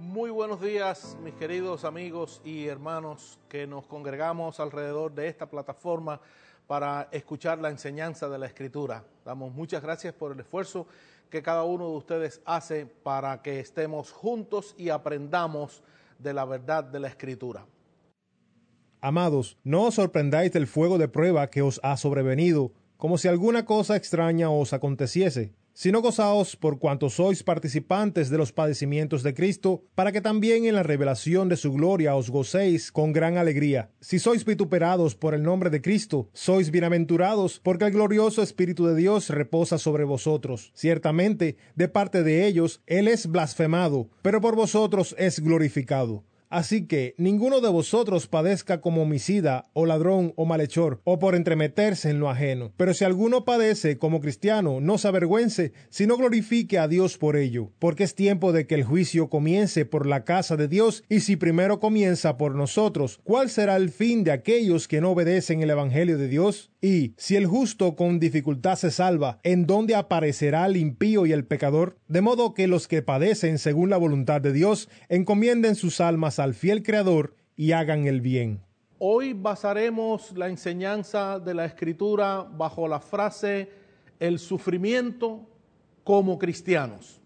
Muy buenos días, mis queridos amigos y hermanos que nos congregamos alrededor de esta plataforma para escuchar la enseñanza de la Escritura. Damos muchas gracias por el esfuerzo que cada uno de ustedes hace para que estemos juntos y aprendamos de la verdad de la Escritura. Amados, no os sorprendáis del fuego de prueba que os ha sobrevenido, como si alguna cosa extraña os aconteciese sino gozaos por cuanto sois participantes de los padecimientos de Cristo, para que también en la revelación de su gloria os gocéis con gran alegría. Si sois vituperados por el nombre de Cristo, sois bienaventurados, porque el glorioso Espíritu de Dios reposa sobre vosotros. Ciertamente, de parte de ellos, Él es blasfemado, pero por vosotros es glorificado. Así que ninguno de vosotros padezca como homicida, o ladrón, o malhechor, o por entremeterse en lo ajeno. Pero si alguno padece como cristiano, no se avergüence, sino glorifique a Dios por ello, porque es tiempo de que el juicio comience por la casa de Dios, y si primero comienza por nosotros, ¿cuál será el fin de aquellos que no obedecen el Evangelio de Dios? Y si el justo con dificultad se salva, ¿en dónde aparecerá el impío y el pecador? De modo que los que padecen según la voluntad de Dios encomienden sus almas al fiel Creador y hagan el bien. Hoy basaremos la enseñanza de la Escritura bajo la frase el sufrimiento como cristianos.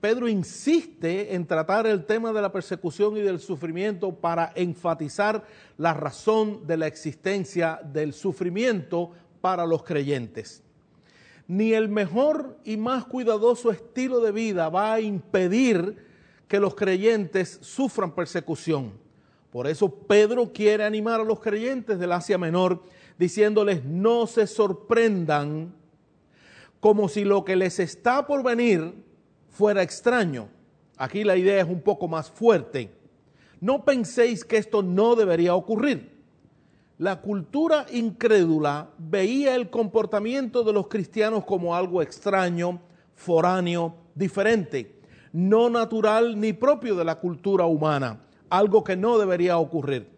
Pedro insiste en tratar el tema de la persecución y del sufrimiento para enfatizar la razón de la existencia del sufrimiento para los creyentes. Ni el mejor y más cuidadoso estilo de vida va a impedir que los creyentes sufran persecución. Por eso Pedro quiere animar a los creyentes del Asia Menor diciéndoles no se sorprendan como si lo que les está por venir fuera extraño. Aquí la idea es un poco más fuerte. No penséis que esto no debería ocurrir. La cultura incrédula veía el comportamiento de los cristianos como algo extraño, foráneo, diferente, no natural ni propio de la cultura humana, algo que no debería ocurrir.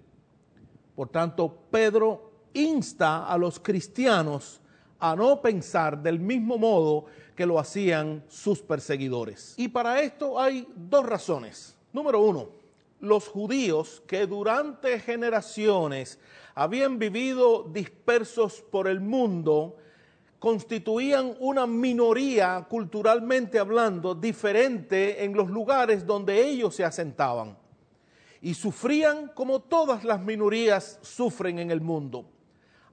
Por tanto, Pedro insta a los cristianos a no pensar del mismo modo que lo hacían sus perseguidores. Y para esto hay dos razones. Número uno, los judíos que durante generaciones habían vivido dispersos por el mundo, constituían una minoría culturalmente hablando diferente en los lugares donde ellos se asentaban y sufrían como todas las minorías sufren en el mundo.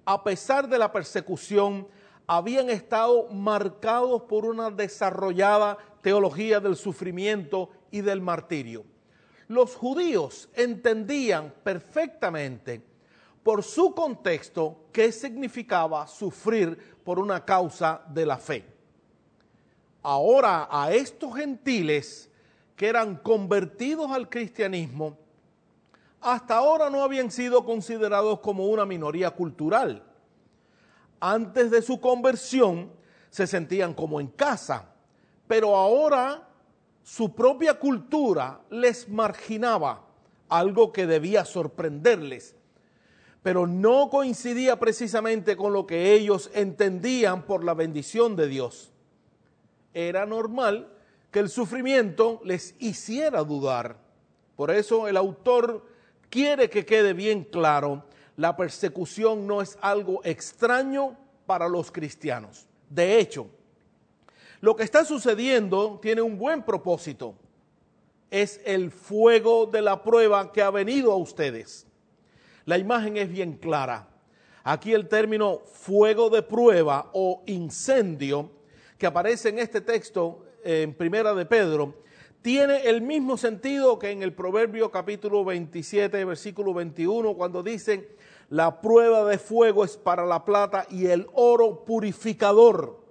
A pesar de la persecución, habían estado marcados por una desarrollada teología del sufrimiento y del martirio. Los judíos entendían perfectamente por su contexto qué significaba sufrir por una causa de la fe. Ahora a estos gentiles que eran convertidos al cristianismo, hasta ahora no habían sido considerados como una minoría cultural antes de su conversión se sentían como en casa, pero ahora su propia cultura les marginaba, algo que debía sorprenderles, pero no coincidía precisamente con lo que ellos entendían por la bendición de Dios. Era normal que el sufrimiento les hiciera dudar. Por eso el autor quiere que quede bien claro la persecución no es algo extraño para los cristianos. De hecho, lo que está sucediendo tiene un buen propósito. Es el fuego de la prueba que ha venido a ustedes. La imagen es bien clara. Aquí el término fuego de prueba o incendio que aparece en este texto en Primera de Pedro tiene el mismo sentido que en el Proverbio capítulo 27, versículo 21, cuando dicen, la prueba de fuego es para la plata y el oro purificador.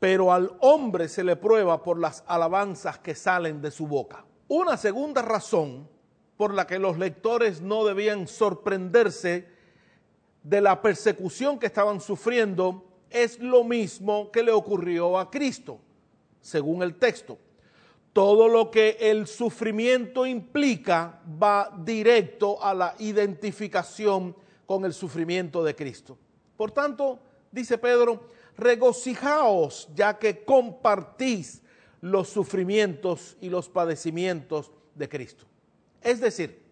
Pero al hombre se le prueba por las alabanzas que salen de su boca. Una segunda razón por la que los lectores no debían sorprenderse de la persecución que estaban sufriendo es lo mismo que le ocurrió a Cristo, según el texto todo lo que el sufrimiento implica va directo a la identificación con el sufrimiento de Cristo. Por tanto, dice Pedro, regocijaos ya que compartís los sufrimientos y los padecimientos de Cristo. Es decir,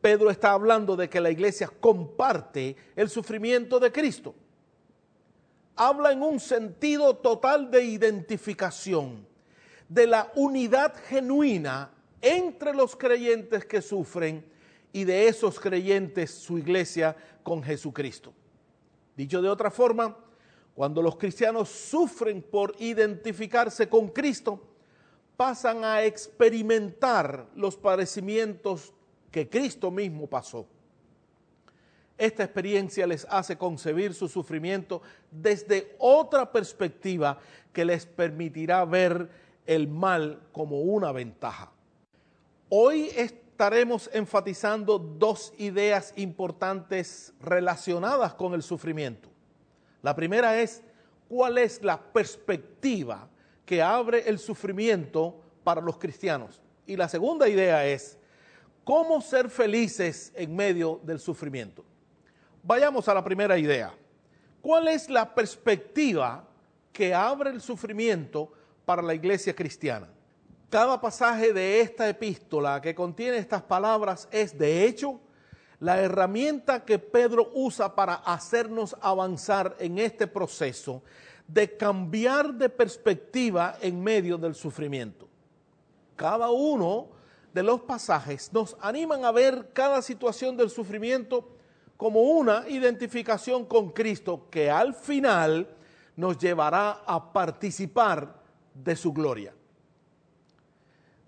Pedro está hablando de que la iglesia comparte el sufrimiento de Cristo. Habla en un sentido total de identificación, de la unidad genuina entre los creyentes que sufren y de esos creyentes su iglesia con Jesucristo. Dicho de otra forma, cuando los cristianos sufren por identificarse con Cristo, pasan a experimentar los padecimientos que Cristo mismo pasó. Esta experiencia les hace concebir su sufrimiento desde otra perspectiva que les permitirá ver el mal como una ventaja. Hoy estaremos enfatizando dos ideas importantes relacionadas con el sufrimiento. La primera es cuál es la perspectiva que abre el sufrimiento para los cristianos. Y la segunda idea es cómo ser felices en medio del sufrimiento. Vayamos a la primera idea. ¿Cuál es la perspectiva que abre el sufrimiento para la iglesia cristiana? Cada pasaje de esta epístola que contiene estas palabras es, de hecho, la herramienta que Pedro usa para hacernos avanzar en este proceso de cambiar de perspectiva en medio del sufrimiento. Cada uno de los pasajes nos animan a ver cada situación del sufrimiento como una identificación con Cristo que al final nos llevará a participar de su gloria.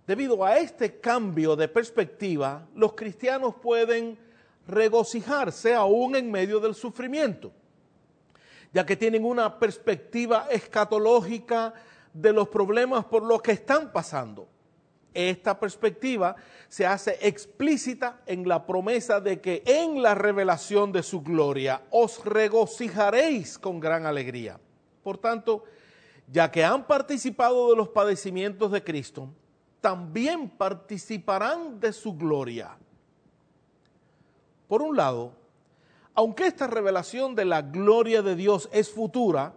Debido a este cambio de perspectiva, los cristianos pueden regocijarse aún en medio del sufrimiento, ya que tienen una perspectiva escatológica de los problemas por los que están pasando. Esta perspectiva se hace explícita en la promesa de que en la revelación de su gloria os regocijaréis con gran alegría. Por tanto, ya que han participado de los padecimientos de Cristo, también participarán de su gloria. Por un lado, aunque esta revelación de la gloria de Dios es futura,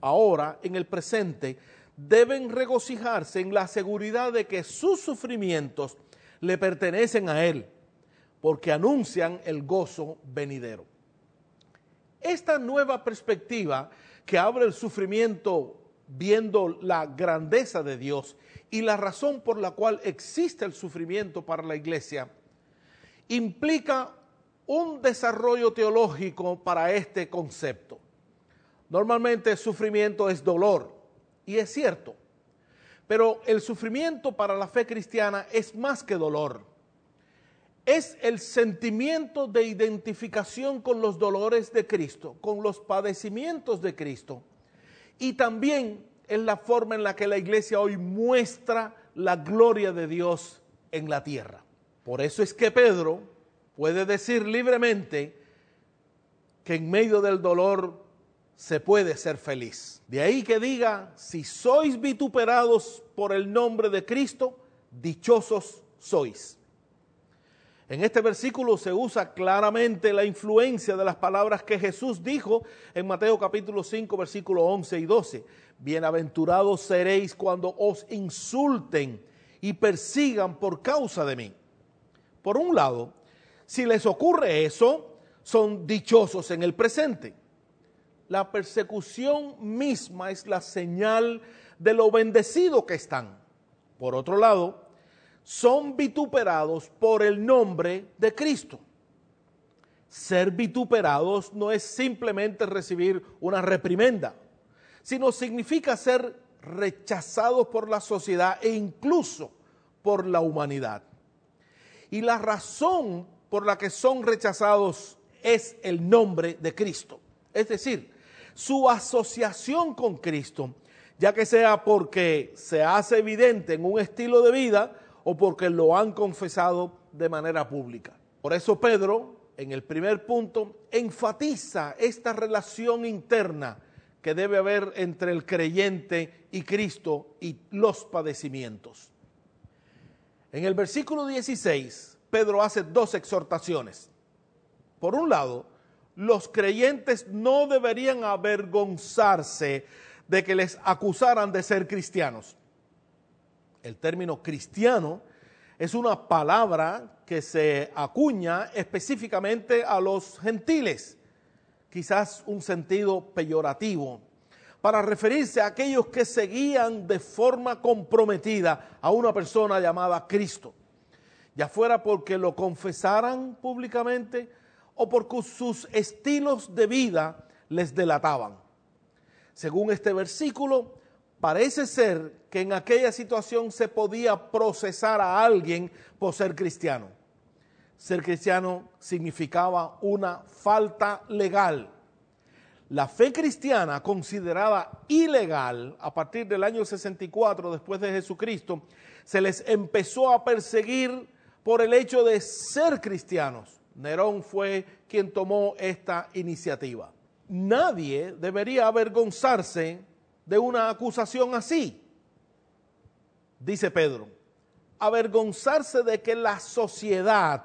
ahora, en el presente, deben regocijarse en la seguridad de que sus sufrimientos le pertenecen a Él, porque anuncian el gozo venidero. Esta nueva perspectiva que abre el sufrimiento viendo la grandeza de Dios y la razón por la cual existe el sufrimiento para la iglesia, implica un desarrollo teológico para este concepto. Normalmente sufrimiento es dolor, y es cierto, pero el sufrimiento para la fe cristiana es más que dolor. Es el sentimiento de identificación con los dolores de Cristo, con los padecimientos de Cristo. Y también es la forma en la que la iglesia hoy muestra la gloria de Dios en la tierra. Por eso es que Pedro puede decir libremente que en medio del dolor se puede ser feliz. De ahí que diga, si sois vituperados por el nombre de Cristo, dichosos sois. En este versículo se usa claramente la influencia de las palabras que Jesús dijo en Mateo capítulo 5, versículo 11 y 12. Bienaventurados seréis cuando os insulten y persigan por causa de mí. Por un lado, si les ocurre eso, son dichosos en el presente. La persecución misma es la señal de lo bendecido que están. Por otro lado, son vituperados por el nombre de Cristo. Ser vituperados no es simplemente recibir una reprimenda, sino significa ser rechazados por la sociedad e incluso por la humanidad. Y la razón por la que son rechazados es el nombre de Cristo. Es decir, su asociación con Cristo, ya que sea porque se hace evidente en un estilo de vida o porque lo han confesado de manera pública. Por eso Pedro, en el primer punto, enfatiza esta relación interna que debe haber entre el creyente y Cristo y los padecimientos. En el versículo 16 Pedro hace dos exhortaciones. Por un lado, los creyentes no deberían avergonzarse de que les acusaran de ser cristianos. El término cristiano es una palabra que se acuña específicamente a los gentiles, quizás un sentido peyorativo, para referirse a aquellos que seguían de forma comprometida a una persona llamada Cristo, ya fuera porque lo confesaran públicamente o porque sus estilos de vida les delataban. Según este versículo, parece ser que en aquella situación se podía procesar a alguien por ser cristiano. Ser cristiano significaba una falta legal. La fe cristiana, considerada ilegal a partir del año 64 después de Jesucristo, se les empezó a perseguir por el hecho de ser cristianos. Nerón fue quien tomó esta iniciativa. Nadie debería avergonzarse de una acusación así, dice Pedro. Avergonzarse de que la sociedad,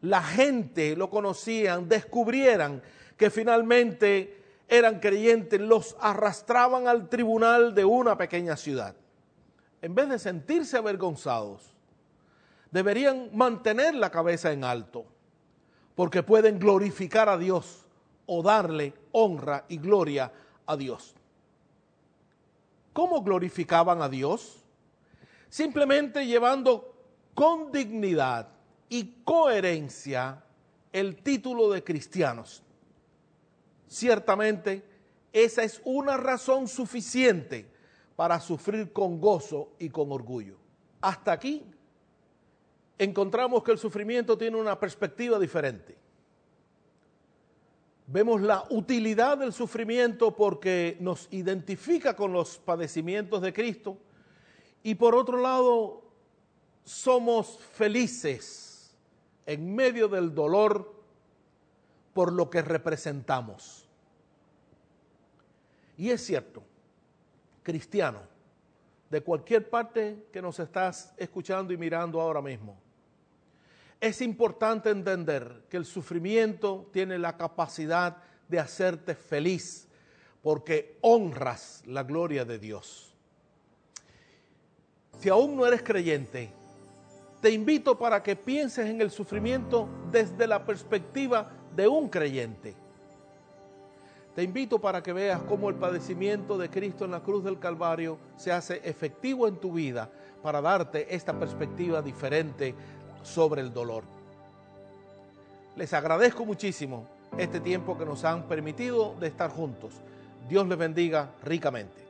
la gente lo conocían, descubrieran que finalmente eran creyentes, los arrastraban al tribunal de una pequeña ciudad. En vez de sentirse avergonzados, deberían mantener la cabeza en alto, porque pueden glorificar a Dios o darle honra y gloria a Dios. ¿Cómo glorificaban a Dios? Simplemente llevando con dignidad y coherencia el título de cristianos. Ciertamente, esa es una razón suficiente para sufrir con gozo y con orgullo. Hasta aquí encontramos que el sufrimiento tiene una perspectiva diferente. Vemos la utilidad del sufrimiento porque nos identifica con los padecimientos de Cristo y por otro lado somos felices en medio del dolor por lo que representamos. Y es cierto, cristiano, de cualquier parte que nos estás escuchando y mirando ahora mismo, es importante entender que el sufrimiento tiene la capacidad de hacerte feliz porque honras la gloria de Dios. Si aún no eres creyente, te invito para que pienses en el sufrimiento desde la perspectiva de un creyente. Te invito para que veas cómo el padecimiento de Cristo en la cruz del Calvario se hace efectivo en tu vida para darte esta perspectiva diferente sobre el dolor. Les agradezco muchísimo este tiempo que nos han permitido de estar juntos. Dios les bendiga ricamente.